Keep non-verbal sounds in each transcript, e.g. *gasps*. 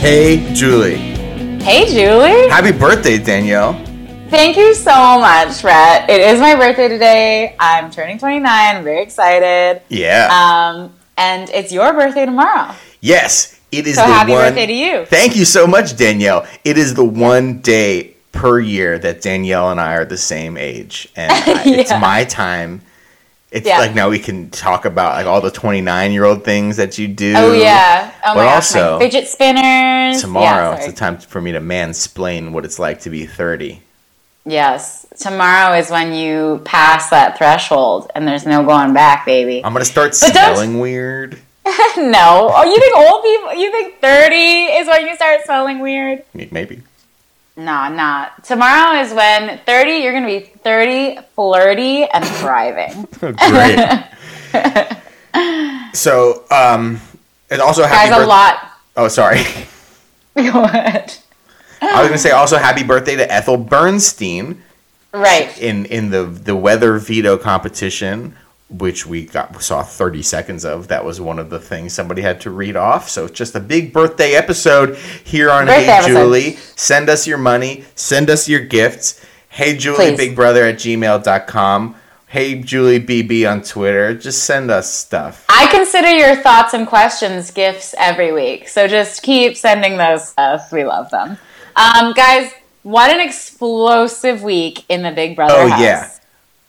Hey, Julie. Hey, Julie. Happy birthday, Danielle. Thank you so much, Rhett. It is my birthday today. I'm turning 29. I'm very excited. Yeah. Um, and it's your birthday tomorrow. yes, it is So happy one. birthday to you. Thank you so much, Danielle. It is the one day per year that Danielle and I are the same age, and *laughs* I, it's my time. It's Yeah. like now we can talk about like all the twenty nine year old things that you do. Oh yeah. Oh But my gosh, also, fidget spinners. Tomorrow, Yeah, it's the time for me to mansplain what it's like to be thirty. Yes. Tomorrow is when you pass that threshold and there's no going back, baby. I'm gonna start But smelling weird. *laughs* no. Oh, you think old people? You think 30 is when you start smelling weird? Maybe. Nah, nah. Tomorrow is when 30, you're going to be 30, flirty, and thriving. *laughs* Great. *laughs* so, um, and also happy Guys, a lot. Oh, sorry. *laughs* Ahead. I was gonna say also happy birthday to Ethel Bernstein Right. in in the the weather veto competition, which we got saw thirty seconds of. That was one of the things somebody had to read off. So it's just a big birthday episode here on Birthday Hey episode. Julie. Send us your money. Send us your gifts. Hey Julie Please. Big Brother at gmail.com. Hey Julie BB on Twitter. Just send us stuff. I consider your thoughts and questions gifts every week. So just keep sending those stuff. We love them. Um, guys, what an explosive week in the Big Brother Oh, house. yeah.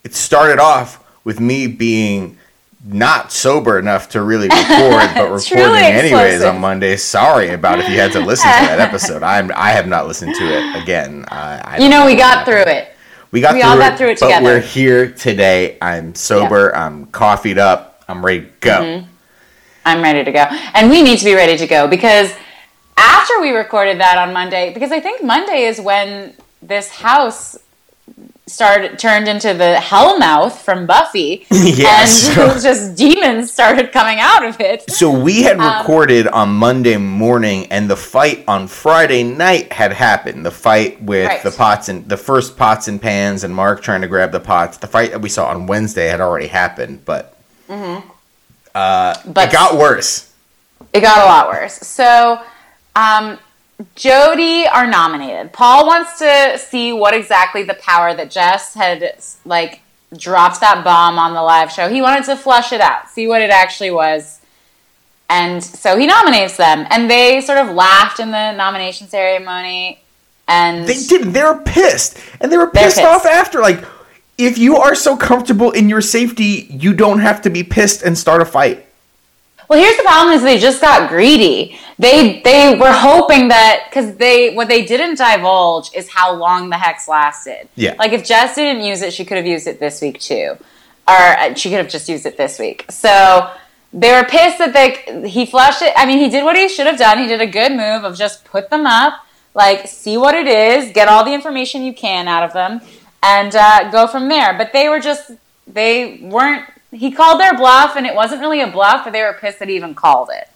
It started off with me being not sober enough to really record, but *laughs* recording anyways explosive. on Monday. Sorry about if you had to listen to that *laughs* episode. I'm I have not listened to it again. I, I You don't know, we got happened. through it. We got we through all it. got through it but together. we're here today. I'm sober. I'm coffeeed up. I'm ready to go. Mm-hmm. I'm ready to go. And we need to be ready to go because after we recorded that on Monday, because I think Monday is when this house started turned into the Hellmouth from Buffy. *laughs* Yes. And *laughs* just demons started coming out of it. So we had Um, recorded on Monday morning, and the fight on Friday night had happened. The fight with Right. the pots and the first pots and pans, and Mark trying to grab the pots. The fight that we saw on Wednesday had already happened, but uh, But- it got worse. It got a lot worse. So, um, Jody are nominated. Paul wants to see what exactly the power that Jess had like dropped that bomb on the live show. He wanted to flush it out, see what it actually was. And so he nominates them, and they sort of laughed in the nomination ceremony. And They didn't. They were pissed, and they were They're pissed, off after. Like, if you are so comfortable in your safety, you don't have to be pissed and start a fight. Well, here's the problem: is they just got greedy. They they were hoping that because they what they didn't divulge is how long the hex lasted. Yeah. Like if Jess didn't use it, she could have used it this week too, or uh, she could have just used it this week. So they were pissed that they he flushed it. I mean, he did what he should have done. He did a good move of just put them up, like see what it is, get all the information you can out of them, and uh, go from there. But they were just they weren't. He called their bluff, and it wasn't really a bluff, but they were pissed that he even called it.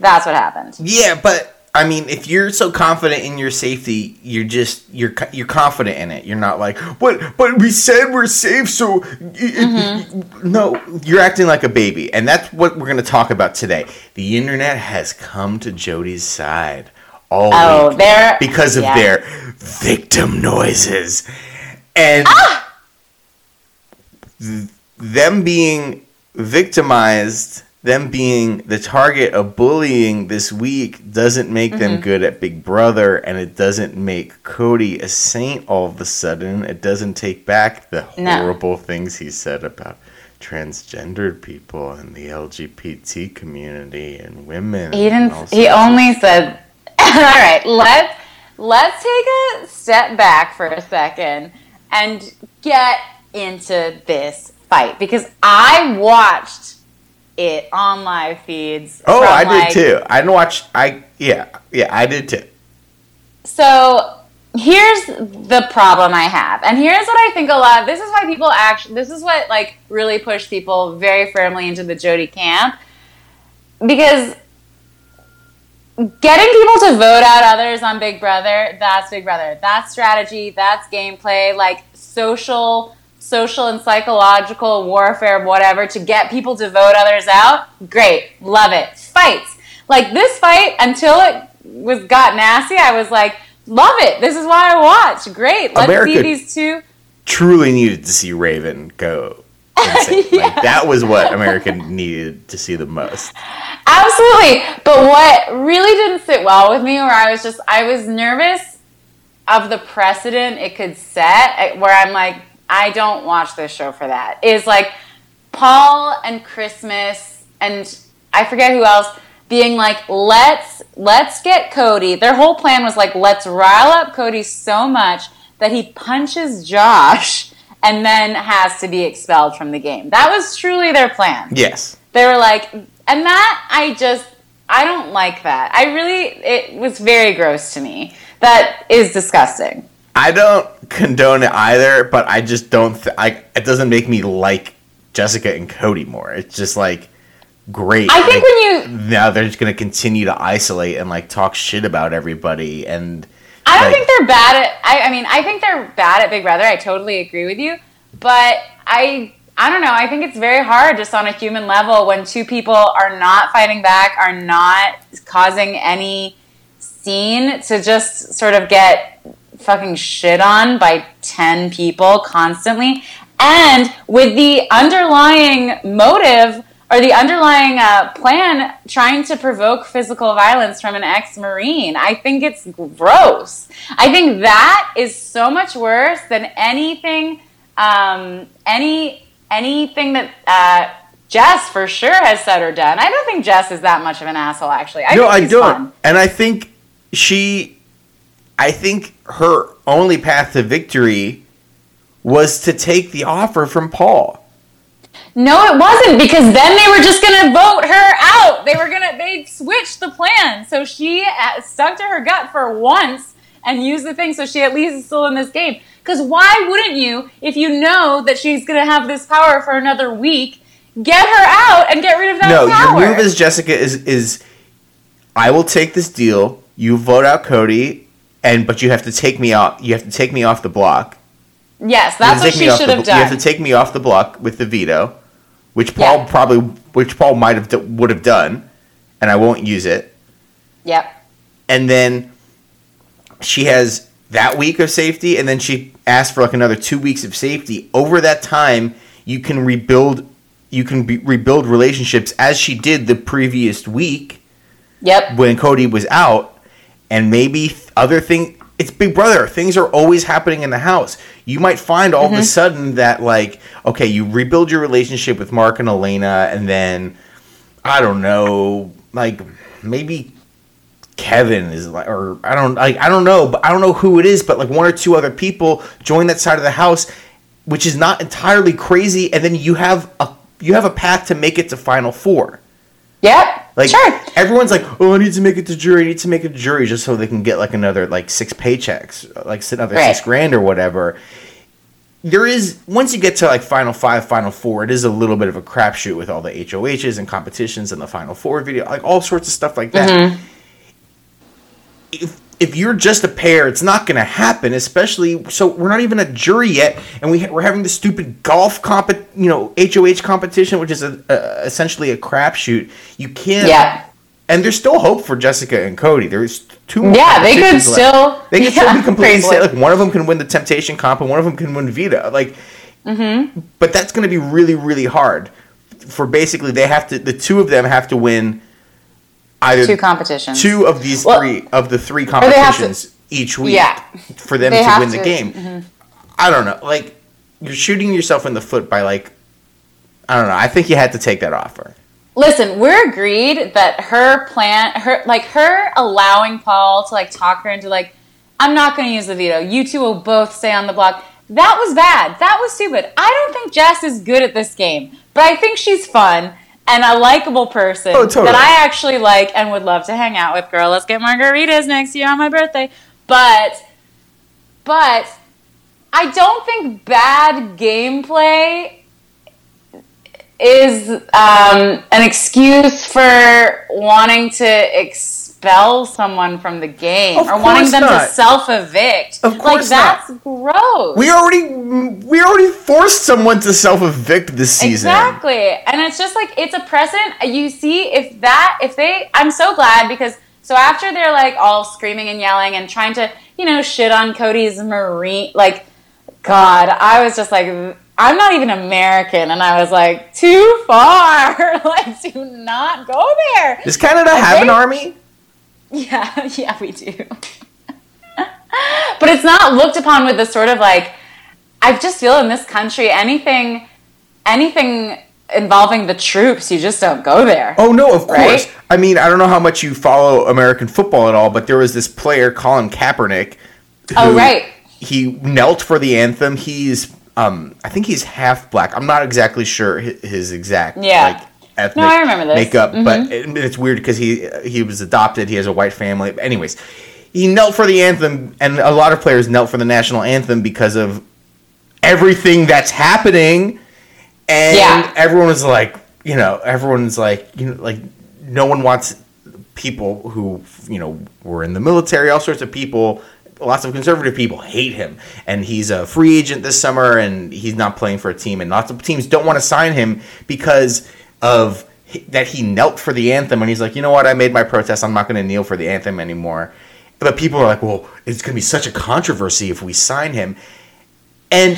That's what happened. Yeah, but I mean, if you're so confident in your safety, you're just you're you're confident in it. You're not like, but but we said we're safe, so Mm-hmm. no, you're acting like a baby, and that's what we're gonna talk about today. The internet has come to Jody's side all Oh, week because of yeah. their victim noises, and Ah! th- them being victimized, them being the target of bullying this week doesn't make Mm-hmm. them good at Big Brother, and it doesn't make Cody a saint all of a sudden. It doesn't take back the No. horrible things he said about transgendered people and the LGBT community and women. He didn't. He only said, *laughs* "All right, let's let's take a step back for a second and get into this fight because I watched it on live feeds. Oh, I did like, too. I didn't watch. I yeah yeah I did too. So here's the problem I have, and here's what I think a lot. This is why people actually. This is what like really pushed people very firmly into the Jody camp because getting people to vote out others on Big Brother. That's Big Brother. That's strategy. That's gameplay. Like social. Social and psychological warfare, whatever, to get people to vote others out. Great, love it. Fights like this fight until it was got nasty, I was like, love it. This is why I watch. Great. Let's America- see these two. Truly needed to see Raven go. *laughs* insane. Like that was what America needed to see the most. Absolutely. But what really didn't sit well with me, where I was just, I was nervous of the precedent it could set, eh, where I'm like, I don't watch this show for that, is like Paul and Christmas and I forget who else being like, let's let's get Cody. Their whole plan was like, let's rile up Cody so much that he punches Josh and then has to be expelled from the game. That was truly their plan Yes. they were like and that i just i don't like that i really it was very gross to me that is disgusting I don't condone it either, but I just don't. Th- I it doesn't make me like Jessica and Cody more. It's just like great. i think Like, when you now they're just gonna continue to isolate and like talk shit about everybody and i don't like- think they're bad at I, I mean i think they're bad at big brother i totally agree with you but i i don't know i think it's very hard just on a human level when two people are not fighting back are not causing any scene to just sort of get fucking shit on by 10 people constantly and with the underlying motive or the underlying uh, plan trying to provoke physical violence from an ex-marine i think it's gross i think that is so much worse than anything um, any anything that uh, jess for sure has said or done i don't think jess is that much of an asshole actually i no, think I don't. fun. And I think she, I think her only path to victory was to take the offer from Paul. No, it wasn't because then they were just gonna vote her out. They were gonna they switched the plan, so she uh, stuck to her gut for once and used the thing, so she at least is still in this game. Because why wouldn't you, if you know that she's gonna have this power for another week, get her out and get rid of that no, power? your move as Jessica is is I will take this deal. You vote out Cody, and but you have to take me off. You have to take me off the block. yes, that's what she should the- have done. You have to take me off the block with the veto, which Paul Yeah. probably, which Paul might have d- would have done, and I won't use it. yep. And then she has that week of safety, and then she asked for like another two weeks of safety. Over that time, you can rebuild. You can be, rebuild relationships as she did the previous week Yep. when Cody was out, and maybe other thing. It's Big Brother. Things are always happening in the house. You might find all of a mm-hmm. sudden that like, okay, you rebuild your relationship with Mark and Elena, and then I don't know, like maybe Kevin is like, or I don't, like I don't know, but I don't know who it is, but like one or two other people join that side of the house, which is not entirely crazy, and then you have a you have a path to make it to Final Four. Yep. Like sure. everyone's like, oh, I need to make it to jury. I need to make it to jury just so they can get like another like six paychecks, like another Right. six grand or whatever. There is once you get to like final five, final four, it is a little bit of a crapshoot with all the HOHs and competitions and the final four veto, like all sorts of stuff like that. Mm-hmm. If if you're just a pair, it's not going to happen. Especially so, we're not even a jury yet, and we ha- we're having the stupid golf comp, you know, HOH competition, which is a, a, essentially a crapshoot. You can't. Yeah. And there's still hope for Jessica and Cody. There's two more. Yeah, they could left. still. They can still be *laughs* completely set. Like one of them can win the Temptation comp, and one of them can win veto. Like, Mm-hmm. but that's going to be really, really hard. For basically, they have to. The two of them have to win either Two competitions. two of these Well, three of the three have to- competitions each week. Yeah. For them to win the to- game. mhm. I don't know. Like, you're shooting yourself in the foot by like. I don't know. I think you had to take that offer. Listen, we're agreed that her plan, her like her allowing Paul to like talk her into like, I'm not going to use the veto. You two will both stay on the block. That was bad. That was stupid. I don't think Jess is good at this game, but I think she's fun and a likable person Oh, totally. that I actually like and would love to hang out with. Girl, let's get margaritas next year on my birthday. But, but I don't think bad gameplay is um, an excuse for wanting to expel someone from the game Of or wanting them not. to self evict. Of course, like that's gross. We already we already forced someone to self evict this season. Exactly. And it's just like it's a precedent. You see if that if they I'm so glad because So after they're like all screaming and yelling and trying to, you know, shit on Cody's marine, like, God, I was just like, I'm not even American, and I was like, too far. *laughs* like, do not go there. Does Canada have an army? *laughs* Yeah, *laughs* yeah, we do. *laughs* but it's not looked upon with the sort of like I just feel in this country anything anything involving the troops, you just don't go there. Oh no, of course. I mean, I don't know how much you follow American football at all, but there was this player, Colin Kaepernick. Oh, right. He knelt for the anthem. He's, um, I think he's half black. I'm not exactly sure his, his exact Yeah. like ethnic No, I remember this. makeup, Mhm. but it, it's weird because he he was adopted. He has a white family. Anyways, he knelt for the anthem, and a lot of players knelt for the national anthem because of everything that's happening and Yeah. everyone was like, you know, everyone's like, you know, like no one wants people who, you know, were in the military, all sorts of people, lots of conservative people hate him. And he's a free agent this summer and he's not playing for a team and lots of teams don't want to sign him because of that he knelt for the anthem and he's like, "You know what? I made my protest. I'm not going to kneel for the anthem anymore." But people are like, "Well, it's going to be such a controversy if we sign him." And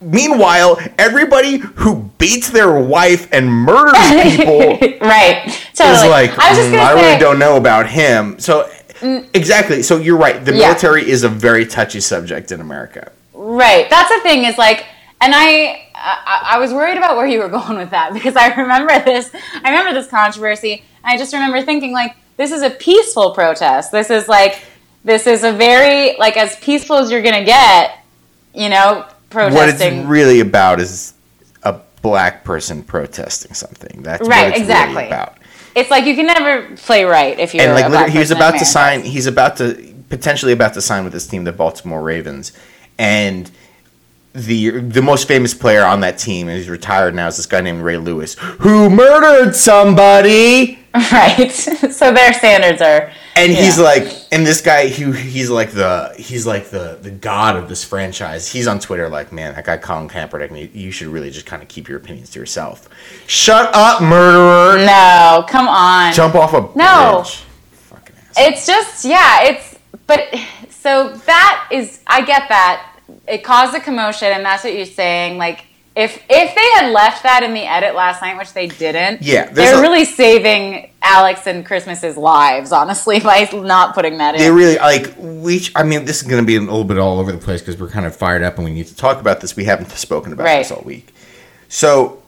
meanwhile, everybody who beats their wife and murders *laughs* people right. is like, I "Mm, I say, really don't know about him. So, exactly. So you're right. The Yeah. military is a very touchy subject in America. Right. That's the thing is like, and I, I, I was worried about where you were going with that because I remember this. I remember this controversy. And I just remember thinking like, this is a peaceful protest. This is like, this is a very like as peaceful as you're gonna get. You know, protesting. What it's really about is a black person protesting something. That's Right, what it's exactly. really about. it's like you can never play right if you're and like a black he was about to sign. He's about to potentially about to sign with this team, the Baltimore Ravens, and the the most famous player on that team, and he's retired now, is this guy named Ray Lewis, who murdered somebody. *laughs* Right. *laughs* so their standards are. And he's Yeah. like, and this guy, he, he's like the, he's like the, the god of this franchise. He's on Twitter, like, man, that guy Colin Kaepernick, you, you should really just kind of keep your opinions to yourself. Shut up, murderer! No, come on. Jump off a No. bridge. Fucking ass. It's just yeah, it's but so that is I get that. It caused a commotion and that's what you're saying. Like if if they had left that in the edit last night, which they didn't, Yeah, they're a- really saving Alex and Christmas's lives, honestly, *laughs* by not putting that in. They really like we. I mean, this is going to be a little bit all over the place because we're kind of fired up and we need to talk about this. We haven't spoken about Right. this all week. So,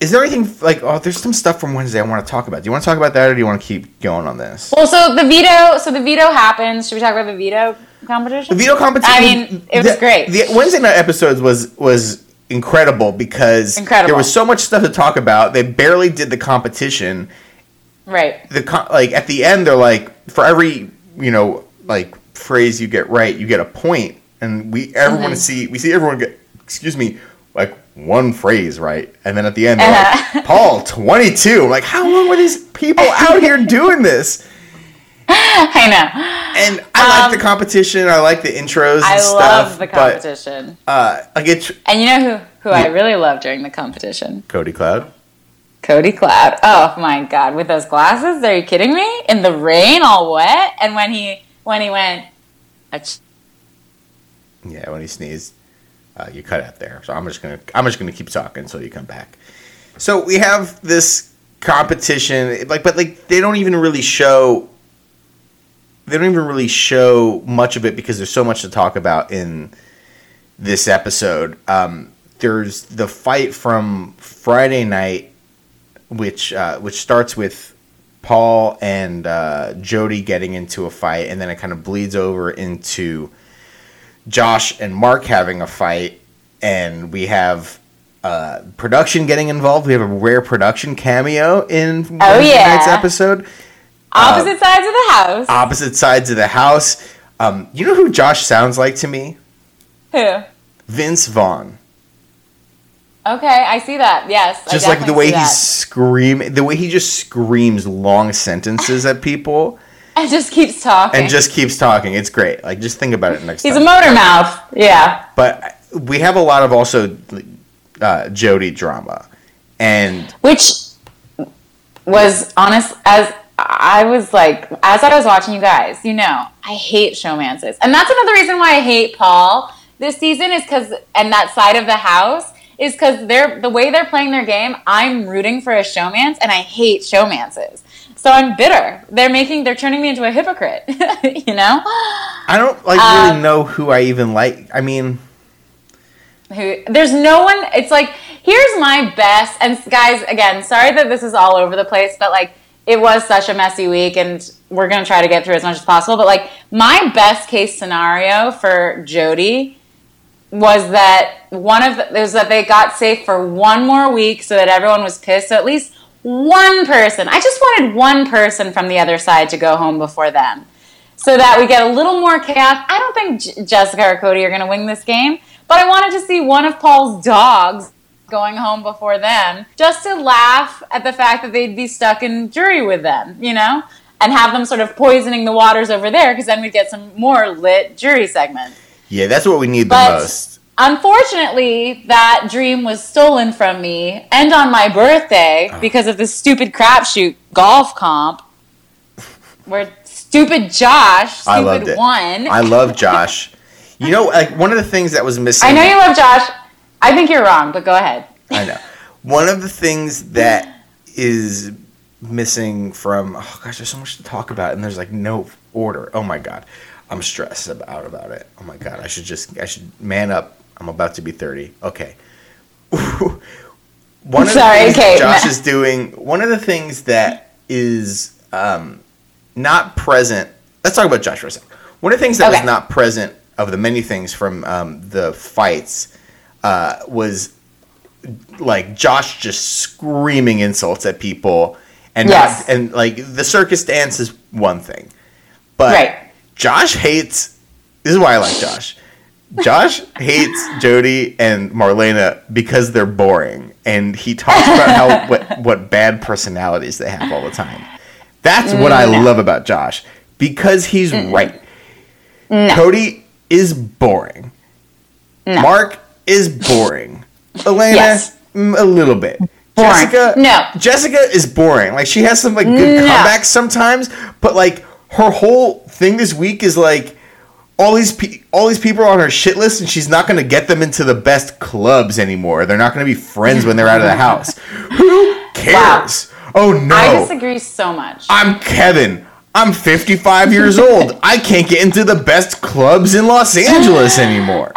is there anything like? Oh, there's some stuff from Wednesday I want to talk about. Do you want to talk about that, or do you want to keep going on this? well, so the veto, so the veto happens. Should we talk about the veto competition? The veto competition. I mean, it was the, great. The Wednesday night episodes was was incredible because Incredible. there was so much stuff to talk about. They barely did the competition. right. The like at the end, they're like for every you know like phrase you get right, you get a point, and we everyone Mm-hmm. see we see everyone get excuse me like one phrase right, and then at the end they're Uh-huh. *laughs* like Paul twenty two. Like how long were these people out here doing this? *laughs* I know. And I Um, like the competition. I like the intros. And I stuff, love the but, competition. uh, like it's and you know who who I really love during the competition? Cody Cloud. Cody Cloud. Oh my god, with those glasses? Are you kidding me? In the rain, all wet, and when he when he went, "Ach." Yeah, when he sneezed, uh, you cut out there. So I'm just gonna I'm just gonna keep talking until you come back. So we have this competition, like, but like they don't even really show. They don't even really show much of it because there's so much to talk about in this episode. Um, there's the fight from Friday night, which uh, which starts with Paul and uh, Jody getting into a fight, and then it kind of bleeds over into Josh and Mark having a fight, and we have uh, production getting involved. We have a rare production cameo in Wednesday yeah. night's episode. Opposite sides of the house. Opposite sides of the house. Um, you know who Josh sounds like to me? who? Vince Vaughn. Okay, I see that. Yes, Just like the way he scream, the way he just screams long sentences at people *laughs* and just keeps talking. and just keeps talking. It's great. Like just think about it next time. he's time. a motor mouth. Yeah. but we have a lot of also uh, Jody drama, and which was honest as I was like, as I was watching you guys, you know, I hate showmances. And that's another reason why I hate Paul this season is because, and that side of the house is because they're, the way they're playing their game, I'm rooting for a showmance and I hate showmances. So I'm bitter. They're making, they're turning me into a hypocrite, *laughs* you know? I don't like really um, know who I even like. I mean, who, there's no one, it's like, here's my best, and guys, again, sorry that this is all over the place, but like, it was such a messy week and we're going to try to get through as much as possible but like my best case scenario for jody was that one of the, was that they got safe for one more week so that everyone was pissed so at least one person i just wanted one person from the other side to go home before them. So that we get a little more chaos. I don't think J- jessica or cody are going to win this game but i wanted to see one of paul's dogs going home before them just to laugh at the fact that they'd be stuck in jury with them, you know? And have them sort of poisoning the waters over there because then we'd get some more lit jury segments. Yeah, that's what we need but the most. Unfortunately, that dream was stolen from me and on my birthday oh. because of this stupid crapshoot golf comp *laughs* where stupid Josh, stupid I loved it. one. I love *laughs* Josh. you know, like one of the things that was missing. I know you love Josh. I think you're wrong, but go ahead. I know. One of the things that is missing from oh gosh, there's so much to talk about, and there's like no order. Oh my god, I'm stressed about about it. Oh my god, I should just I should man up. I'm about to be 30. Okay. *laughs* one of Sorry, the things okay. Josh is doing. One of the things that is um, not present. Let's talk about Josh for a second. One of the things that okay. was not present of the many things from um, the fights uh, was like Josh just screaming insults at people, and yes. not, and like the circus dance is one thing, but right. Josh hates. This is why I like Josh. Josh *laughs* hates Jody and Marlena because they're boring, and he talks about how *laughs* what what bad personalities they have all the time. That's what I love about Josh because he's Mm-mm. right. No. Cody is boring. No. Mark is boring. Elena, yes. Mm, a little bit. Boring. Jessica, no. Jessica is boring. Like she has some like good no. comebacks sometimes, but like her whole thing this week is like all these pe- all these people are on her shit list, and she's not going to get them into the best clubs anymore. They're not going to be friends when they're out of the house. *laughs* Who cares? Wow. Oh no! I disagree so much. I'm Kevin. I'm 55 years old. I can't get into the best clubs in Los Angeles anymore. *laughs*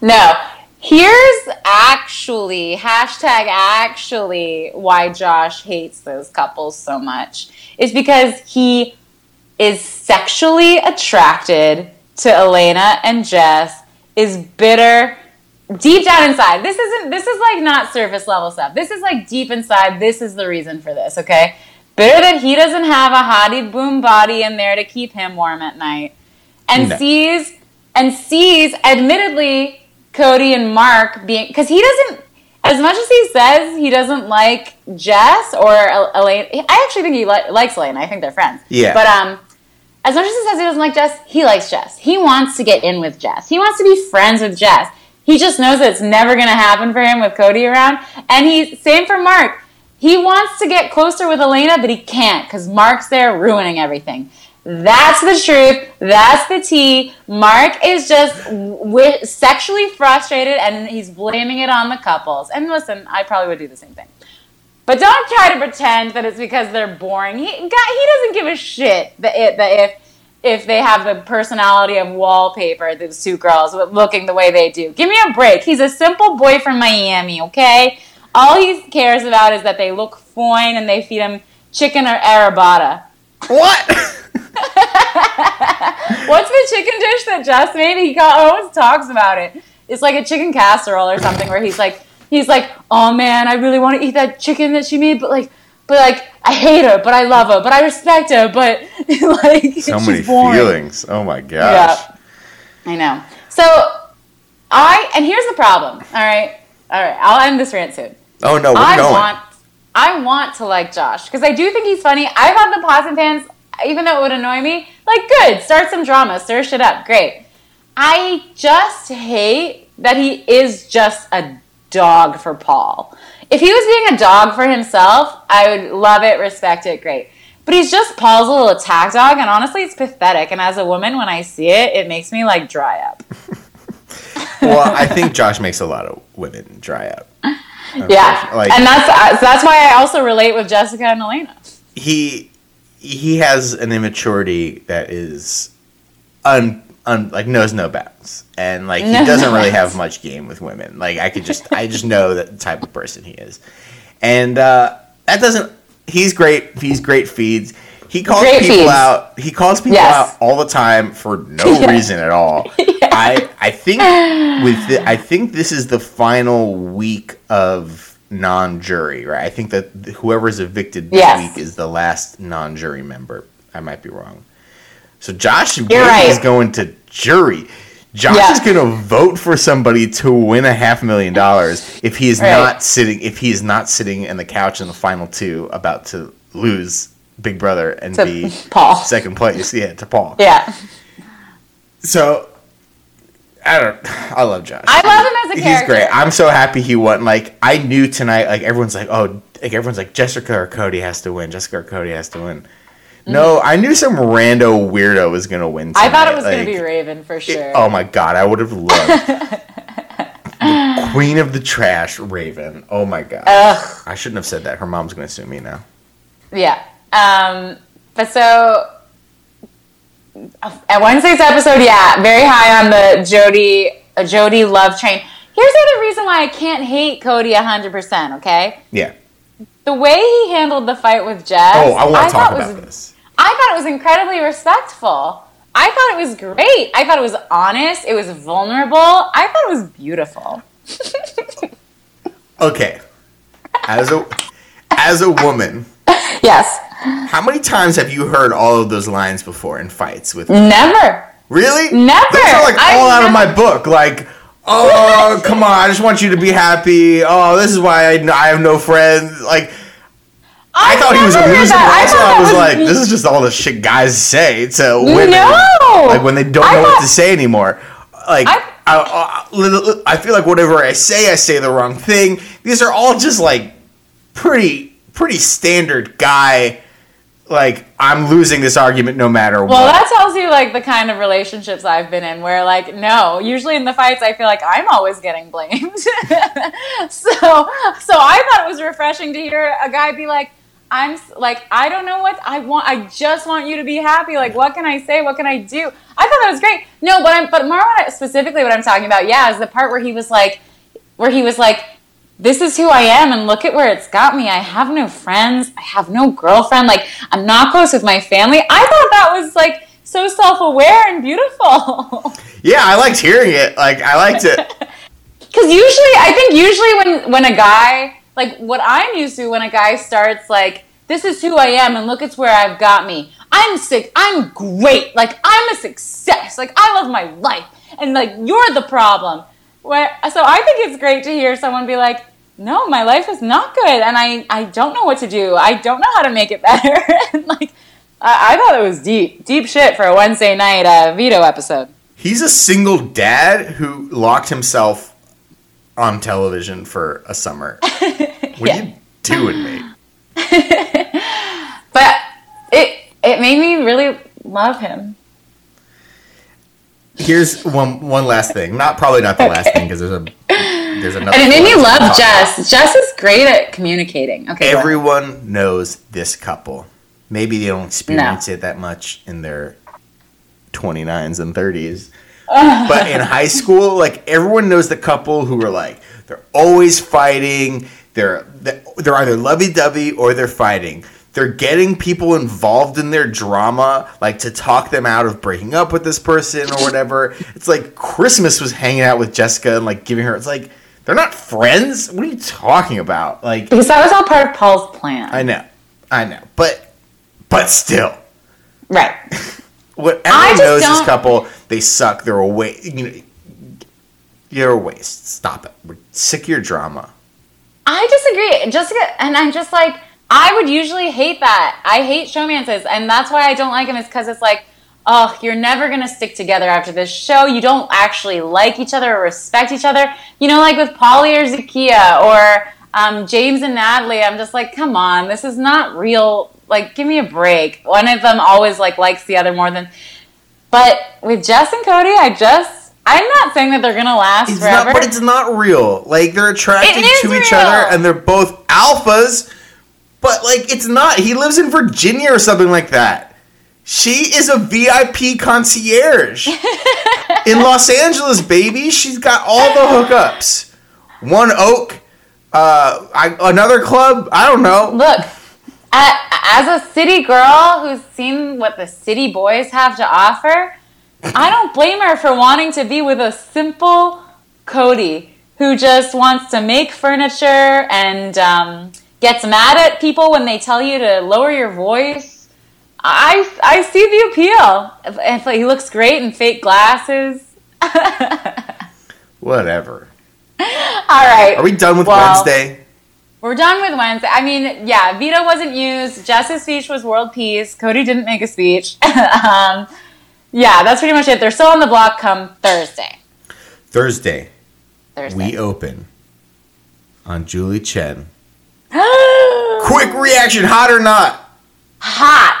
no. Here's actually, hashtag actually, why Josh hates those couples so much. Is because he is sexually attracted to Elena and Jess, is bitter deep down inside. This isn't, this is like not surface level stuff. This is like deep inside. This is the reason for this, okay? Bitter that he doesn't have a hottie boom body in there to keep him warm at night. And no. sees, and sees, admittedly, Cody and Mark being because he doesn't as much as he says he doesn't like Jess or Elaine. I actually think he li- likes Elaine. I think they're friends. Yeah. But um, as much as he says he doesn't like Jess, he likes Jess. He wants to get in with Jess. He wants to be friends with Jess. He just knows that it's never going to happen for him with Cody around. And he same for Mark. He wants to get closer with Elena, but he can't because Mark's there ruining everything. That's the truth. That's the tea. Mark is just w- sexually frustrated and he's blaming it on the couples. And listen, I probably would do the same thing. But don't try to pretend that it's because they're boring. He, God, he doesn't give a shit that, it, that if if they have the personality of wallpaper, those two girls looking the way they do. Give me a break. He's a simple boy from Miami, okay? All he cares about is that they look fine and they feed him chicken or arrabbiata. What? *laughs* *laughs* What's the chicken dish that Jess made? He always oh, talks about it. It's like a chicken casserole or something where he's like, he's like, oh man, I really want to eat that chicken that she made, but like, but like, I hate her, but I love her, but I respect her, but *laughs* like, so many boring. feelings. Oh my gosh. Yeah, I know. So I and here's the problem. All right, all right. I'll end this rant soon. Oh no, we're I going. want, I want to like Josh because I do think he's funny. I've had the Possum fans even though it would annoy me, like good, start some drama, stir shit up, great. I just hate that he is just a dog for Paul. If he was being a dog for himself, I would love it, respect it, great. But he's just Paul's little attack dog, and honestly, it's pathetic. And as a woman, when I see it, it makes me like dry up. *laughs* well, I think Josh makes a lot of women dry up. Yeah, like, and that's uh, that's why I also relate with Jessica and Elena. He he has an immaturity that is un, un like knows no bounds, and like he no doesn't really have much game with women. Like I could just I just know that the type of person he is, and uh, that doesn't. He's great. He's great feeds. He calls great people feeds. out. He calls people yes. out all the time for no *laughs* reason at all. *laughs* yeah. I I think with the, I think this is the final week of non-jury, right? I think that whoever's evicted this yes. week is the last non-jury member. I might be wrong. So Josh right. is going to jury. Josh yeah. is going to vote for somebody to win a half million dollars *laughs* if he is right. not sitting if he is not sitting in the couch in the final two about to lose Big Brother and to be Paul second place. Yeah, to Paul. Yeah. So I don't. I love Josh. I love him as a character. He's great. I'm so happy he won. Like I knew tonight. Like everyone's like, oh, like everyone's like Jessica or Cody has to win. Jessica or Cody has to win. Mm-hmm. No, I knew some rando weirdo was gonna win. Tonight. I thought it was like, gonna be Raven for sure. It, oh my god, I would have loved *laughs* the queen of the trash, Raven. Oh my god. Ugh. I shouldn't have said that. Her mom's gonna sue me now. Yeah. Um. But so at Wednesday's episode, yeah, very high on the Jody uh, Jody love train. Here's the other reason why I can't hate Cody 100%, okay? Yeah. The way he handled the fight with Jess. Oh, I want to talk about was, this. I thought it was incredibly respectful. I thought it was great. I thought it was honest. It was vulnerable. I thought it was beautiful. *laughs* okay. As a as a woman. yes. How many times have you heard all of those lines before in fights with? Never. Really? Never. Those are like all I've out never... of my book. Like, oh, come on, I just want you to be happy. Oh, this is why I, I have no friends. Like, I, I thought he was a loser, I, I was, was like, this is just all the shit guys say to women. No. Like when they don't I know thought... what to say anymore. Like, I... I, I feel like whatever I say, I say the wrong thing. These are all just like pretty, pretty standard guy like I'm losing this argument no matter well, what. Well, that tells you like the kind of relationships I've been in where like no, usually in the fights I feel like I'm always getting blamed. *laughs* so so I thought it was refreshing to hear a guy be like I'm like I don't know what I want I just want you to be happy. Like what can I say? What can I do? I thought that was great. No, but I'm but more specifically what I'm talking about, yeah, is the part where he was like where he was like this is who I am and look at where it's got me. I have no friends. I have no girlfriend. Like, I'm not close with my family. I thought that was like so self aware and beautiful. *laughs* Yeah, I liked hearing it. Like, I liked it. *laughs* Because usually, I think usually when, when a guy, like what I'm used to when a guy starts, like, this is who I am and look, it's where I've got me. I'm sick. I'm great. Like, I'm a success. Like, I love my life. And, like, you're the problem. Where, so I think it's great to hear someone be like, no, my life is not good, and I I don't know what to do. I don't know how to make it better. *laughs* and like, I, I, thought it was deep, deep shit for a Wednesday night uh, veto episode. He's a single dad who locked himself on television for a summer. *laughs* What yeah. are you doing, mate? *laughs* but it it made me really love him. Here's one one last thing. Not probably not the okay. last thing because there's a there's another. And it made me love Jess. About. Jess is great at communicating. Okay. Everyone knows this couple. Maybe they don't experience no. it that much in their 29s and 30s. *laughs* but in high school, like everyone knows the couple who are like they're always fighting. They're they're either lovey dovey or they're fighting they're getting people involved in their drama, like to talk them out of breaking up with this person or whatever. It's like Christmas was hanging out with Jessica and like giving her. It's like they're not friends. What are you talking about? Like because that was all part of Paul's plan. I know, I know, but but still, right. *laughs* what everyone knows don't... this couple, they suck. They're a waste. You know, you're a waste. Stop it. We're sick of your drama. I disagree, Jessica, and I'm just like I would usually hate that. I hate showmances, and that's why I don't like them. Is because it's like, oh, you're never going to stick together after this show. You don't actually like each other or respect each other. You know, like with Paulie or Zakiyah or um, James and Natalie, I'm just like, come on, this is not real. Like, give me a break. One of them always like likes the other more than. But with Jess and Cody, I just I'm not saying that they're gonna last It's forever. not, but it's not real. Like they're attracted to each other, and they're both alphas. But like, it's not. He lives in Virginia or something like that. She is a VIP concierge in *laughs* Los Angeles, baby. She's got all the hookups. One Oak, uh, I, another club. I don't know. Look, as a city girl who's seen what the city boys have to offer, I don't blame her for wanting to be with a simple Cody who just wants to make furniture and um, gets mad at people when they tell you to lower your voice. I, I see the appeal. If, if he looks great in fake glasses. *laughs* Whatever. All right. Are we done with Well, Wednesday? We're done with Wednesday. I mean, yeah, veto wasn't used. Jess's speech was world peace. Cody didn't make a speech. *laughs* um, yeah, that's pretty much it. They're still on the block come Thursday. Thursday, Thursday. we open on Julie Chen. Quick *gasps* reaction, hot or not? hot.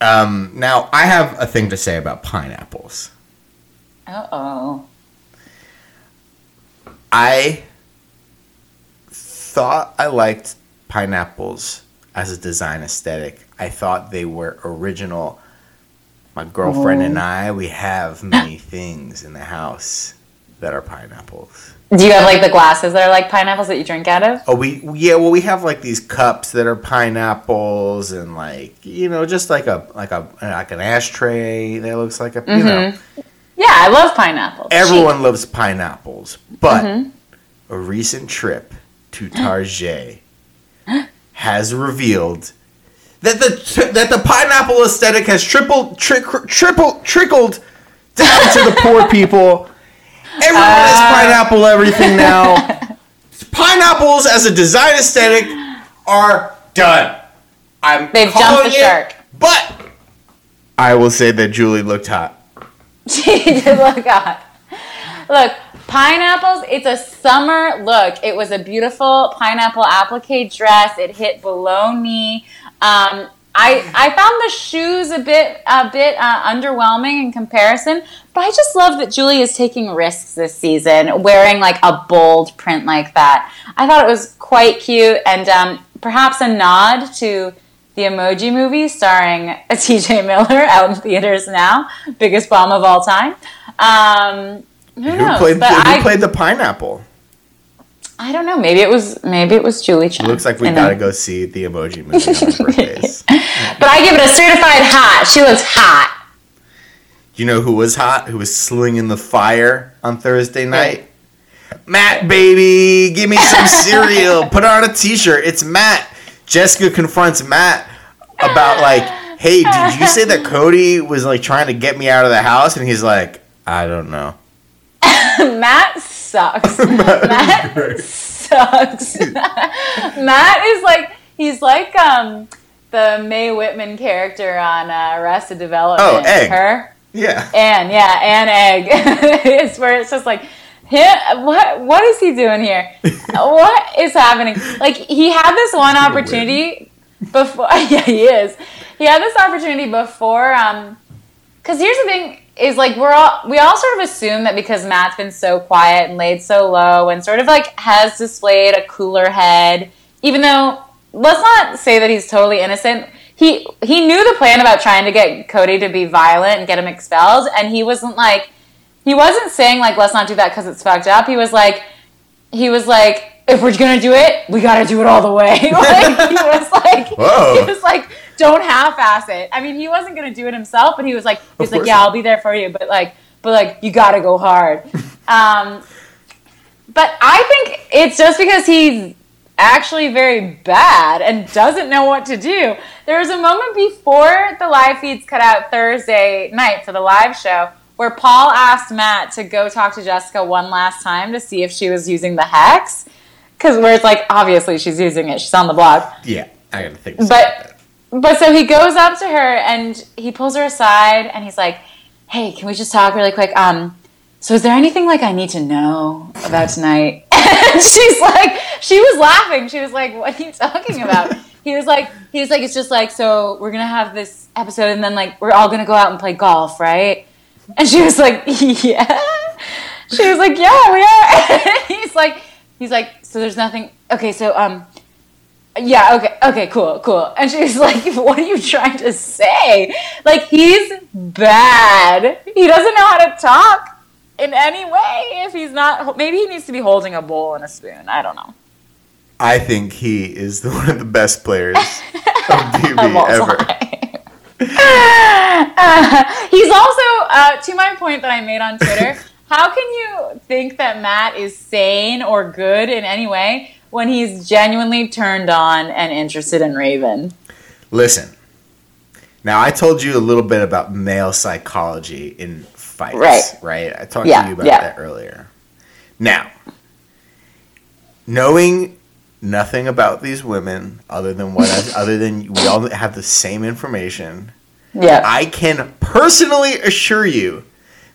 Um, now, I have a thing to say about pineapples. Uh oh. I thought I liked pineapples as a design aesthetic. I thought they were original. My girlfriend and I, we have many things in the house that are pineapples. Do you have like the glasses that are like pineapples that you drink out of? Oh, we yeah. Well, we have like these cups that are pineapples, and like you know, just like a like a like an ashtray that looks like a you mm-hmm. know. Yeah, I love pineapples. Everyone loves pineapples, but mm-hmm. a recent trip to Target *gasps* has revealed that the that the pineapple aesthetic has triple trick, triple trickled down to the poor *laughs* people. Everyone has pineapple everything now. *laughs* Pineapples as a design aesthetic are done. I'm They've jumped the it, shark. But I will say that Julie looked hot. *laughs* She did look hot. Look, pineapples, it's a summer look. It was a beautiful pineapple applique dress. It hit below knee. Um, I, I found the shoes a bit a bit uh, underwhelming in comparison, but I just love that Julie is taking risks this season, wearing like a bold print like that. I thought it was quite cute and um, perhaps a nod to the Emoji Movie, starring *laughs* T.J. Miller, out in theaters now, biggest bomb of all time. Um, who, knows? played who I, played the pineapple? I don't know. Maybe it was maybe it was Julie Chen. Looks like we And gotta then- go see the emoji movie on *laughs* birthdays. *laughs* But I give it a certified hot. She looks hot. You know who was hot? Who was slinging the fire on Thursday night? Matt, baby, give me some *laughs* cereal. Put on a t-shirt. It's Matt. Jessica confronts Matt about like, hey, did you say that Cody was like trying to get me out of the house? And he's like, I don't know. Matt sucks. *laughs* Matt sucks. *laughs* Matt is like he's like um the Mae Whitman character on uh, Arrested Development. Oh, Egg. Her. Yeah. And yeah, and egg. *laughs* it's where it's just like him. What what is he doing here? what is happening? Like he had this one opportunity before. Yeah, he is. He had this opportunity before. Um, because here's the thing: is like we're all we all sort of assume that because Matt's been so quiet and laid so low and sort of like has displayed a cooler head, even though let's not say that he's totally innocent. He he knew the plan about trying to get Cody to be violent and get him expelled, and he wasn't like he wasn't saying like let's not do that because it's fucked up. He was like he was like if we're gonna do it, we gotta do it all the way. *laughs* like he was like Whoa. he was like don't half-ass it. I mean, he wasn't gonna do it himself, but he was like he was like yeah. I'll be there for you, but like but like you gotta go hard. *laughs* um, but I think it's just because he's actually very bad and doesn't know what to do. There was a moment before the live feeds cut out Thursday night for the live show where Paul asked Matt to go talk to Jessica one last time to see if she was using the hex. Because where it's like, obviously she's using it, she's on the block. Yeah. I gotta think. But but so he goes up to her and he pulls her aside and he's like, "Hey, can we just talk really quick? Um, so is there anything like I need to know about tonight?" *laughs* And she's like, she was laughing. She was like, "What are you talking about?" *laughs* he was like, he was like, "It's just like so we're gonna have this episode and then like we're all gonna go out and play golf, right?" And she was like, *laughs* "Yeah." She was like, "Yeah, we are." he's like, he's like, "So there's nothing." Okay, so um yeah, okay, okay, cool, cool. And she's *laughs* like, What are you trying to say? Like, he's bad. He doesn't know how to talk in any way if he's not. Maybe he needs to be holding a bowl and a spoon. I don't know. I think he is the, *laughs* one of the best players of *laughs* BB ever. Uh, he's also, uh, to my point that I made on Twitter, how can you think that Matt is sane or good in any way when he's genuinely turned on and interested in Raven. Listen, now I told you a little bit about male psychology in fights, right? Right. I talked yeah, to you about yeah. that earlier. Now, knowing nothing about these women other than what I, *laughs* other than we all have the same information. Yeah. I can personally assure you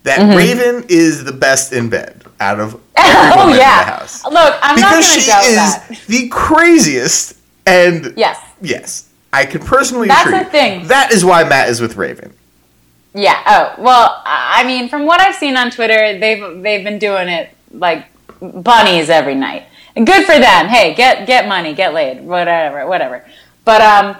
that mm-hmm. Raven is the best in bed out of *laughs* oh yeah. In the house. Look, I'm because not going to doubt that. Because she is the craziest, and yes, yes, I can personally. That's the thing. That is why Matt is with Raven. Yeah. Oh well, I mean, from what I've seen on Twitter, they've they've been doing it like bunnies every night. And good for them. Hey, get get money, get laid, whatever, whatever. But um,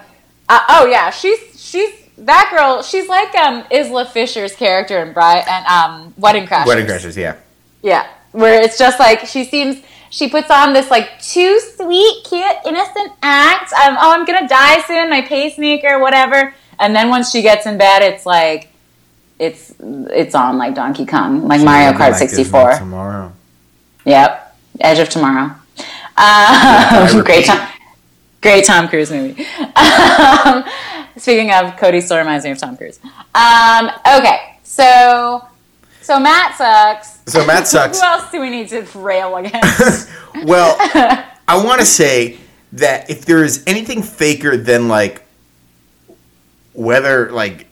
uh, oh yeah, she's she's that girl. She's like um Isla Fisher's character in Bride and um Wedding Crashers. Wedding Crashers, yeah. Yeah, where it's just like she seems she puts on this like too sweet, cute, innocent act. Um, oh, I'm gonna die soon, my pacemaker, whatever. And then once she gets in bed, it's like it's it's on like Donkey Kong, like She's Mario Kart like 64. Tomorrow. Yep, Edge of Tomorrow. *laughs* Um, great time. Great Tom Cruise movie. *laughs* Um, speaking of, Cody still reminds me of Tom Cruise. Um, okay, so so Matt sucks. So Matt *laughs* sucks. Who else do we need to rail against? *laughs* well, *laughs* I want to say that if there is anything faker than like whether like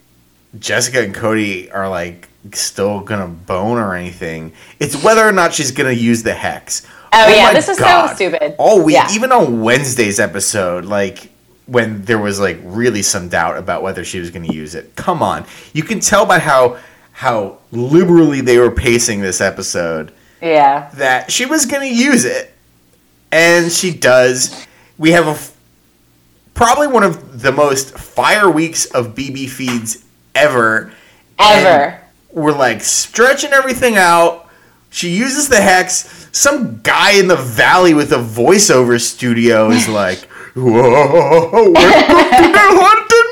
Jessica and Cody are like still gonna bone or anything, it's whether or not she's gonna use the hex. Oh, oh yeah, this is God. so stupid. All week, yeah. even on Wednesday's episode, like when there was like really some doubt about whether she was going to use it. Come on, you can tell by how how liberally they were pacing this episode. Yeah. That she was going to use it. And she does. We have a probably one of the most fire weeks of BB feeds ever. Ever. And we're like stretching everything out. She uses the hex. Some guy in the valley with a voiceover studio is *laughs* like, "Whoa, welcome to the haunted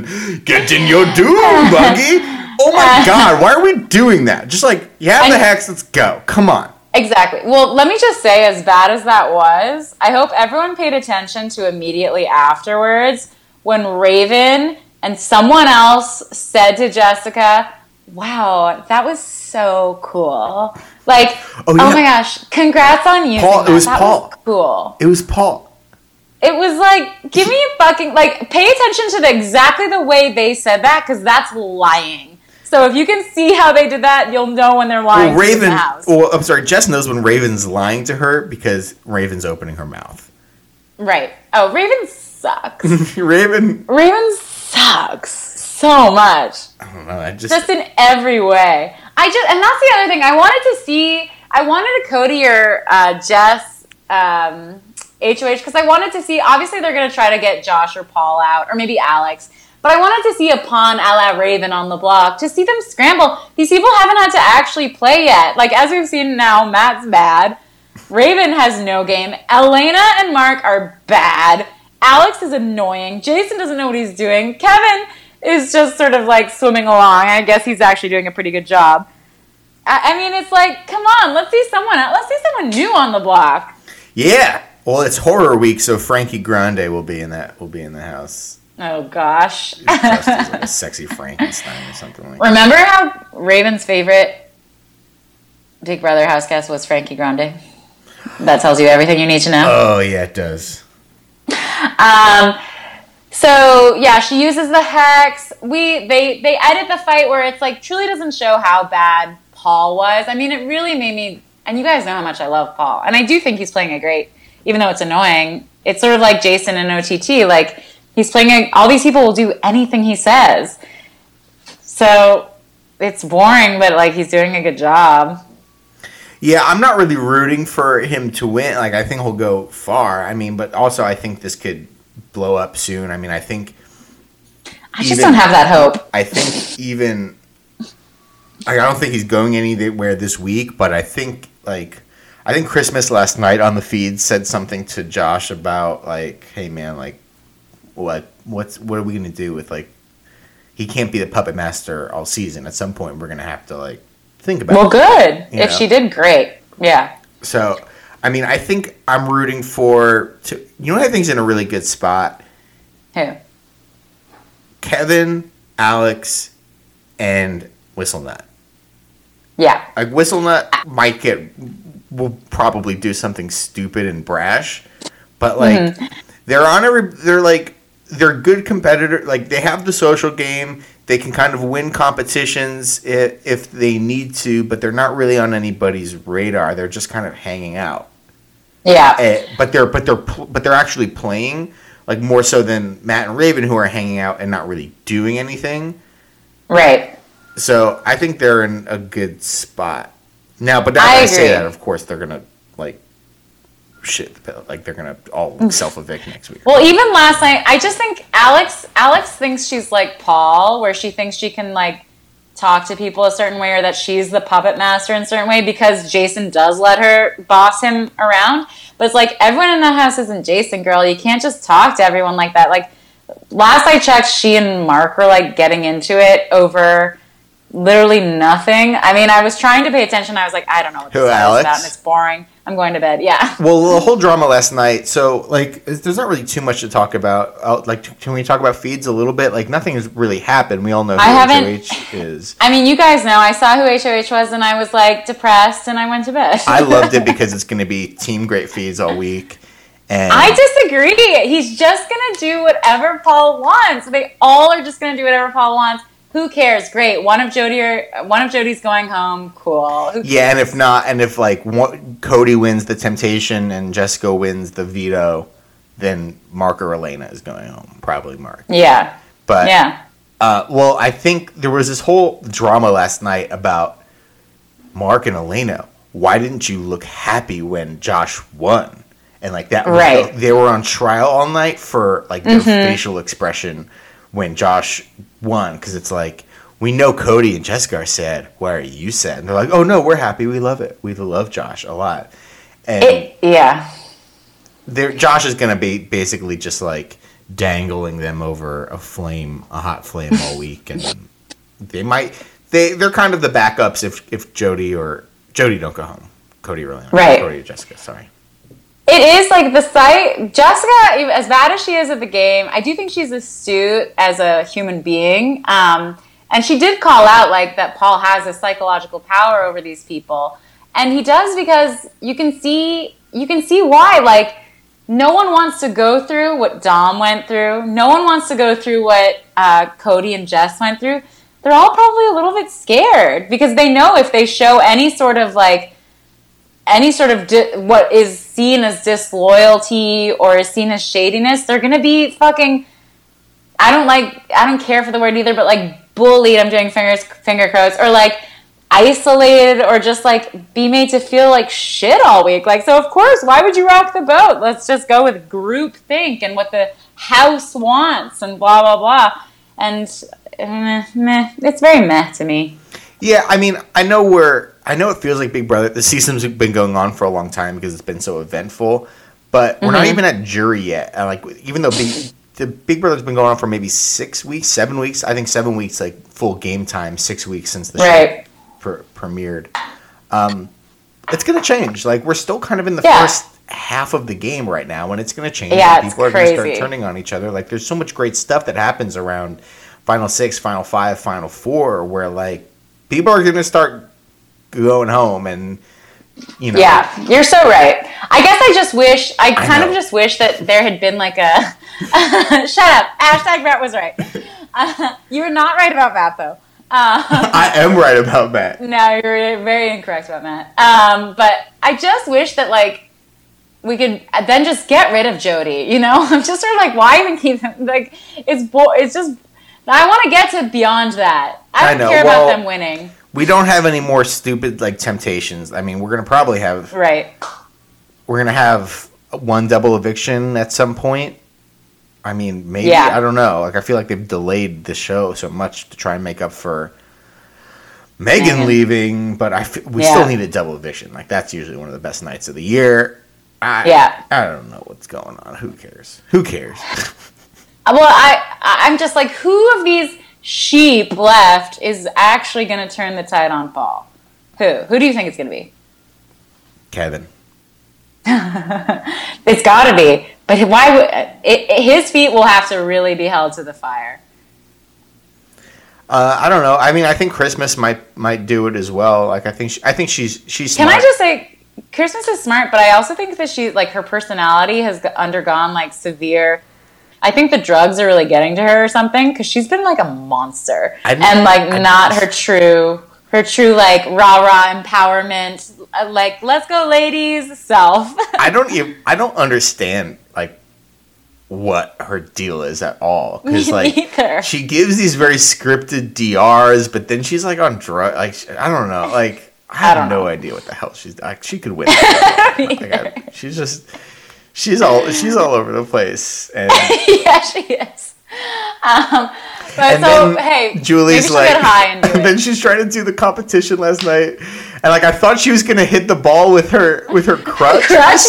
mansion. Get in your doom buggy. Oh my *laughs* god, why are we doing that? Just like, you have the hex, let's go. Come on. Exactly. Well, let me just say, as bad as that was, I hope everyone paid attention to immediately afterwards when Raven and someone else said to Jessica, Wow, that was so cool. Like, oh, yeah. oh my gosh, congrats on you. Paul, that. It was that Paul. Was cool. It was Paul. It was like, give me a fucking like, pay attention to the, exactly the way they said that because that's lying. So if you can see how they did that, you'll know when they're lying. Well, Raven. Well, I'm sorry. Jess knows when Raven's lying to her because Raven's opening her mouth. Right. Oh, Raven sucks. *laughs* Raven. Raven sucks so much. I don't know. I just just in every way. I just and that's the other thing. I wanted to see. I wanted a Cody or uh, Jess um, HOH because I wanted to see. Obviously, they're going to try to get Josh or Paul out, or maybe Alex. But I wanted to see a pawn a la Raven on the block to see them scramble. These people haven't had to actually play yet. Like as we've seen now, Matt's bad. Raven has no game. Elena and Mark are bad. Alex is annoying. Jason doesn't know what he's doing. Kevin is just sort of like swimming along. I guess he's actually doing a pretty good job. I, I mean, it's like, come on, let's see someone. Let's see someone new on the block. Yeah. Well, it's horror week, so Frankie Grande will be in that. Will be in the house. Oh gosh. dressed as like a sexy Frankenstein or something like. Remember how Raven's favorite Big Brother house guest was Frankie Grande? That tells you everything you need to know. Oh yeah, it does. Um, So yeah, she uses the hex. We they they edit the fight where it's like truly doesn't show how bad Paul was. I mean, it really made me. And you guys know how much I love Paul, and I do think he's playing a great, even though it's annoying. It's sort of like Jason in OTT. Like he's playing. A, all these people will do anything he says. So it's boring, but like he's doing a good job. Yeah, I'm not really rooting for him to win. Like I think he'll go far. I mean, but also I think this could blow up soon. I mean, I think I just don't have that hope. I think even I don't think he's going anywhere this week, but I think like I think Christmas last night on the feed said something to Josh about like, hey man, like what what's what are we gonna do with like he can't be the puppet master all season. At some point we're gonna have to like think about Well it. good. If know? she did great. Yeah. So I mean I think I'm rooting for to you know what I think's in a really good spot? Who? Kevin, Alex, and Whistlenut. Yeah. like Whistlenut might get will probably do something stupid and brash, but like Mm-hmm. they're on a they're like they're good competitor. Like they have the social game. They can kind of win competitions if, if they need to, but they're not really on anybody's radar. They're just kind of hanging out. Yeah. Eh, but they're but they're but they're actually playing like more so than Matt and Raven who are hanging out and not really doing anything. Right. So I think they're in a good spot now. But now I I say that, of course, they're gonna like shit. the bed. Like they're gonna all mm. self evict next week. Well, even last night, I just think Alex Alex thinks she's like Paul, where she thinks she can like talk to people a certain way or that she's the puppet master in a certain way because Jason does let her boss him around. But it's like everyone in the house isn't Jason, girl. You can't just talk to everyone like that. Like last I checked, she and Mark were like getting into it over literally nothing. I mean, I was trying to pay attention. I was like, I don't know what this Who, is Alex? about, and it's boring. I'm going to bed. Yeah. *laughs* Well, the whole drama last night. So like, there's not really too much to talk about. Uh, like, can we talk about feeds a little bit? Like, nothing has really happened. We all know who I haven't- HOH is. *laughs* I mean, you guys know. I saw who HOH was, and I was like depressed, and I went to bed. I *laughs* loved it because it's going to be team great feeds all week. And I disagree. He's just gonna do whatever Paul wants. They all are just gonna do whatever Paul wants. Who cares? Great. One of Jody or one of Jody's going home. Cool. Who Yeah, and if not, and if like one, Cody wins the temptation and Jessica wins the veto, then Mark or Elena is going home. Probably Mark. Yeah. But Yeah. uh, well, I think there was this whole drama last night about Mark and Elena. Why didn't you look happy when Josh won? And like that, Right. Mm-hmm. they were on trial all night for like their facial expression when Josh won, because it's like we know Cody and Jessica are sad. Why are you sad? And they're like, oh no, we're happy. We love it. We love Josh a lot. And It, yeah. Josh is gonna be basically just like dangling them over a flame, a hot flame all *laughs* week, and they might they they're kind of the backups if if Jody or Jody don't go home, Cody really Right. Cody or Jessica, sorry. It is like the site. Jessica, as bad as she is at the game, I do think she's astute as a human being. Um, and she did call out like that Paul has a psychological power over these people, and he does because you can see you can see why. Like no one wants to go through what Dom went through. No one wants to go through what uh, Cody and Jess went through. They're all probably a little bit scared because they know if they show any sort of like any sort of di- what is seen as disloyalty or is seen as shadiness, they're gonna be fucking. I don't like. I don't care for the word either, but like bullied. I'm doing fingers finger quotes or like isolated or just like be made to feel like shit all week. Like so, of course, why would you rock the boat? Let's just go with group think and what the house wants and blah blah blah. And meh, meh, it's very meh to me. Yeah, I mean, I know we're I know it feels like Big Brother. The season's been going on for a long time because it's been so eventful, but we're not Mm-hmm. even at jury yet. And like, even though Big, the Big Brother's been going on for maybe six weeks, seven weeks. I think seven weeks, like full game time. Six weeks since the show Right. pre- premiered. Um, it's gonna change. Like we're still kind of in the Yeah. first half of the game right now, and it's gonna change. Yeah, people are gonna start turning on each other. Like there's so much great stuff that happens around Final Six, Final Five, Final Four, where like people are gonna start going home and you know Yeah, you're so right. I guess I just wish I kind of just wish that there had been like a *laughs* shut up. Hashtag Matt was right. Uh, you were not right about Matt though. Uh, *laughs* I am right about that. *laughs* no, you're very incorrect about Matt. Um, but I just wish that like we could then just get rid of Jody. You know, I'm just sort of like, why even keep him? Like, it's bo- It's just. I want to get to beyond that. I I don't know, care well- about them winning. We don't have any more stupid like temptations. I mean, we're gonna probably have Right. we're gonna have one double eviction at some point. I mean, maybe Yeah. I don't know. Like I feel like they've delayed the show so much to try and make up for Megan Megan. leaving, but I f- we Yeah. still need a double eviction. Like that's usually one of the best nights of the year. I, Yeah. I don't know what's going on. Who cares? Who cares? *laughs* Well, I I'm just like, who of these sheep left is actually going to turn the tide on Paul? Who? Who do you think it's going to be? Kevin. *laughs* It's got to be. But why would it, it- his feet will have to really be held to the fire? Uh, I don't know. I mean, I think Christmas might might do it as well. Like I think she, I think she's she's. Can I just say, Christmas is smart, but I also think that she like her personality has undergone like severe. I think the drugs are really getting to her or something because she's been like a monster I- and like I- not her true her true like rah rah empowerment uh, like let's go ladies self. I don't even I don't understand like what her deal is at all *laughs* because like she gives these very scripted DRs, but then she's like on drug. Like I don't know. Like I have don't no know. idea what the hell she's. Like, she could win. *laughs* Like, I- she's just she's all she's all over the place and. *laughs* yeah, she is. Um, but And so hey, Julie's like, and do *laughs* and then she's trying to do the competition last night, and like I thought she was gonna hit the ball with her with her crutch. Crutch.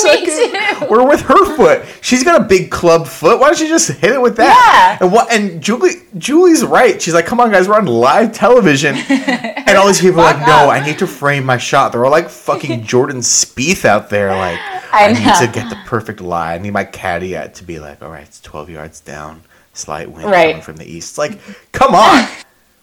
Or with her foot. She's got a big club foot. Why don't she just hit it with that? Yeah. And what? And Julie Julie's right. She's like, come on, guys, we're on live television, *laughs* and all these people are like, no, up. I need to frame my shot. They're all like fucking Jordan Spieth out there, like. *laughs* I I, need to get the perfect lie. I need my caveat to be like, all right, it's 12 yards down, slight wind Right. coming from the east. It's like, come on.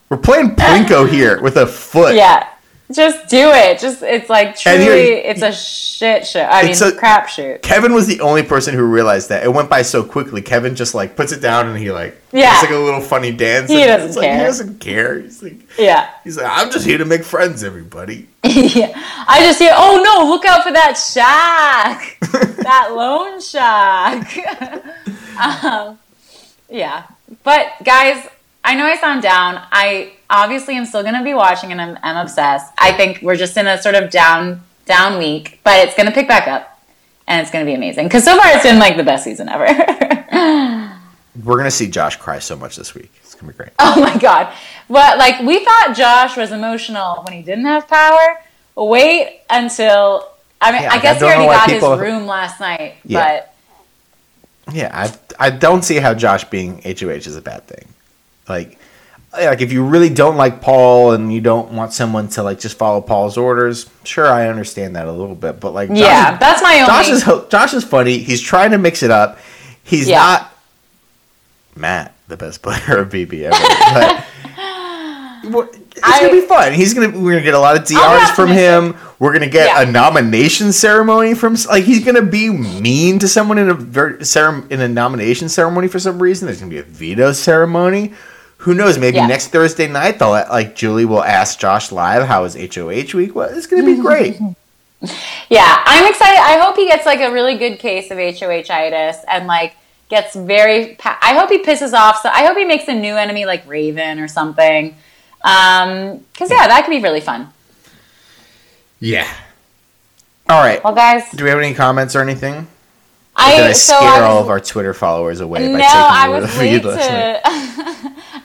We're playing Plinko *laughs* here with a foot. Yeah. Just do it. Just it's like truly here- it's a shit show. I mean It's a- crapshoot. Kevin was the only person who realized that. It went by so quickly. Kevin just like puts it down and he like Yeah. it's like a little funny dance. He doesn't it's like, He doesn't care. He's like Yeah. he's like I'm just here to make friends, everybody. *laughs* yeah. I just hear, oh no, look out for that shark. *laughs* that lone shark. *laughs* um, yeah. But guys, I know I sound down. I obviously am still gonna be watching and I'm, I'm obsessed. I think we're just in a sort of down down week, but it's gonna pick back up. And it's gonna be amazing. Because so far it's been like the best season ever. *laughs* We're gonna see Josh cry so much this week. It's gonna be great. Oh my god. But like we thought Josh was emotional when he didn't have power. Wait until I mean Yeah, I I guess he already got people- his room last night, Yeah. but Yeah, I I don't see how Josh being HOH is a bad thing. Like like if you really don't like Paul and you don't want someone to like just follow Paul's orders, sure I understand that a little bit, but like Josh, yeah, that's my only Josh is Josh is funny. He's trying to mix it up. He's Yeah. not Matt, the best player of BB ever. But *laughs* it's I- gonna be fun. He's gonna we're gonna get a lot of DRs from him. We're gonna get Yeah. a nomination ceremony from like he's gonna be mean to someone in a in a nomination ceremony for some reason. There's gonna be a veto ceremony. Who knows? Maybe Yeah. next Thursday night they'll like Julie will ask Josh live how his HOH week was. It's gonna be great. *laughs* Yeah, I'm excited. I hope he gets like a really good case of HOHitis and like gets very. Pa- I hope he pisses off. So I hope he makes a new enemy like Raven or something. Um, because yeah, that could be really fun. yeah. All right. Well, guys, Do we have any comments or anything? I did I so scare I was, all of our Twitter followers away by no, taking I over was the late feed to.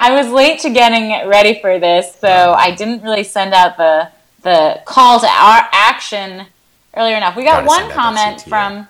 I was late to getting ready for this, so I didn't really send out the the call to our action earlier enough. We got Gotta one send out that comment from.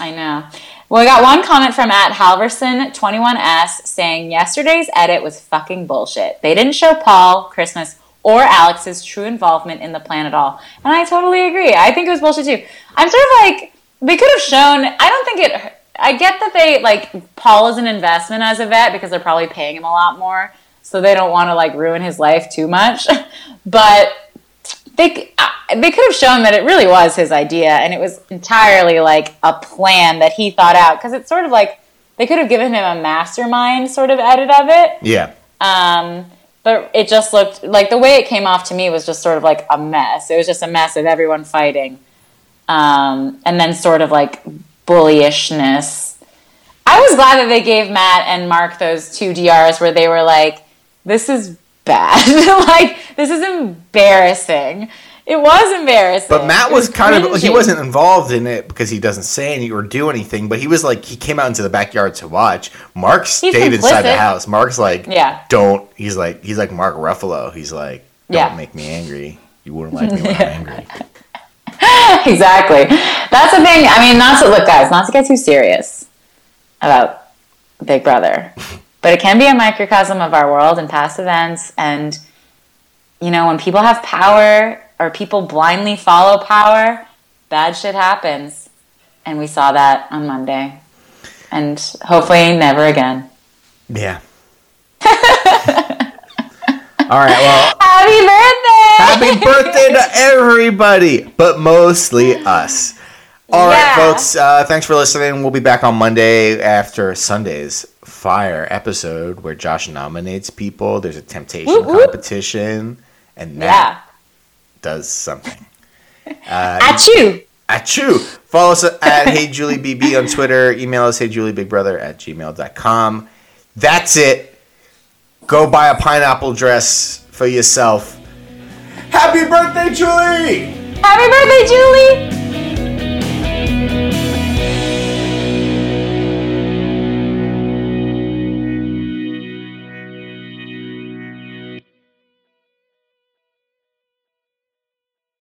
I know. Well, we got one comment from at Halverson21S saying yesterday's edit was fucking bullshit. They didn't show Paul, Christmas, or Alex's true involvement in the plan at all. And I totally agree. I think it was bullshit too. I'm sort of like, they could have shown, I don't think it, I get that they, like, Paul is an investment as a vet because they're probably paying him a lot more. So they don't want to, like, ruin his life too much. *laughs* but they uh, they could have shown that it really was his idea and it was entirely like a plan that he thought out because it's sort of like they could have given him a mastermind sort of edit of it. Yeah. Um, but it just looked like the way it came off to me was just sort of like a mess. It was just a mess of everyone fighting, um, and then sort of like bullyishness. I was glad that they gave Matt and Mark those two DRs where they were like, "This is bad. *laughs* like this is embarrassing." It was embarrassing. But Matt It was, kind of he wasn't involved in it because he doesn't say anything or do anything, but he was like he came out into the backyard to watch. Mark stayed inside the house. Mark's like, Yeah. don't. He's like he's like Mark Ruffalo. He's like, don't Yeah. make me angry. You wouldn't like me when I'm *laughs* angry. *laughs* exactly. That's the thing. I mean, not to look, guys, not to get too serious about Big Brother, *laughs* but it can be a microcosm of our world and past events. And you know, when people have power or people blindly follow power, bad shit happens. And we saw that on Monday, and hopefully never again. Yeah. *laughs* All right. Well, Happy birthday! happy birthday to everybody, but mostly us. All right, Yeah. folks. Uh, thanks for listening. We'll be back on Monday after Sunday's Fire episode where Josh nominates people. There's a temptation Whoop, whoop. competition, and Matt Yeah. does something. *laughs* At you. At you. Follow us at *laughs* Hey Julie BB on Twitter. Email us heyjuliebigbrother at gmail.com. That's it. Go buy a pineapple dress for yourself. Happy birthday, Julie! Happy birthday, Julie!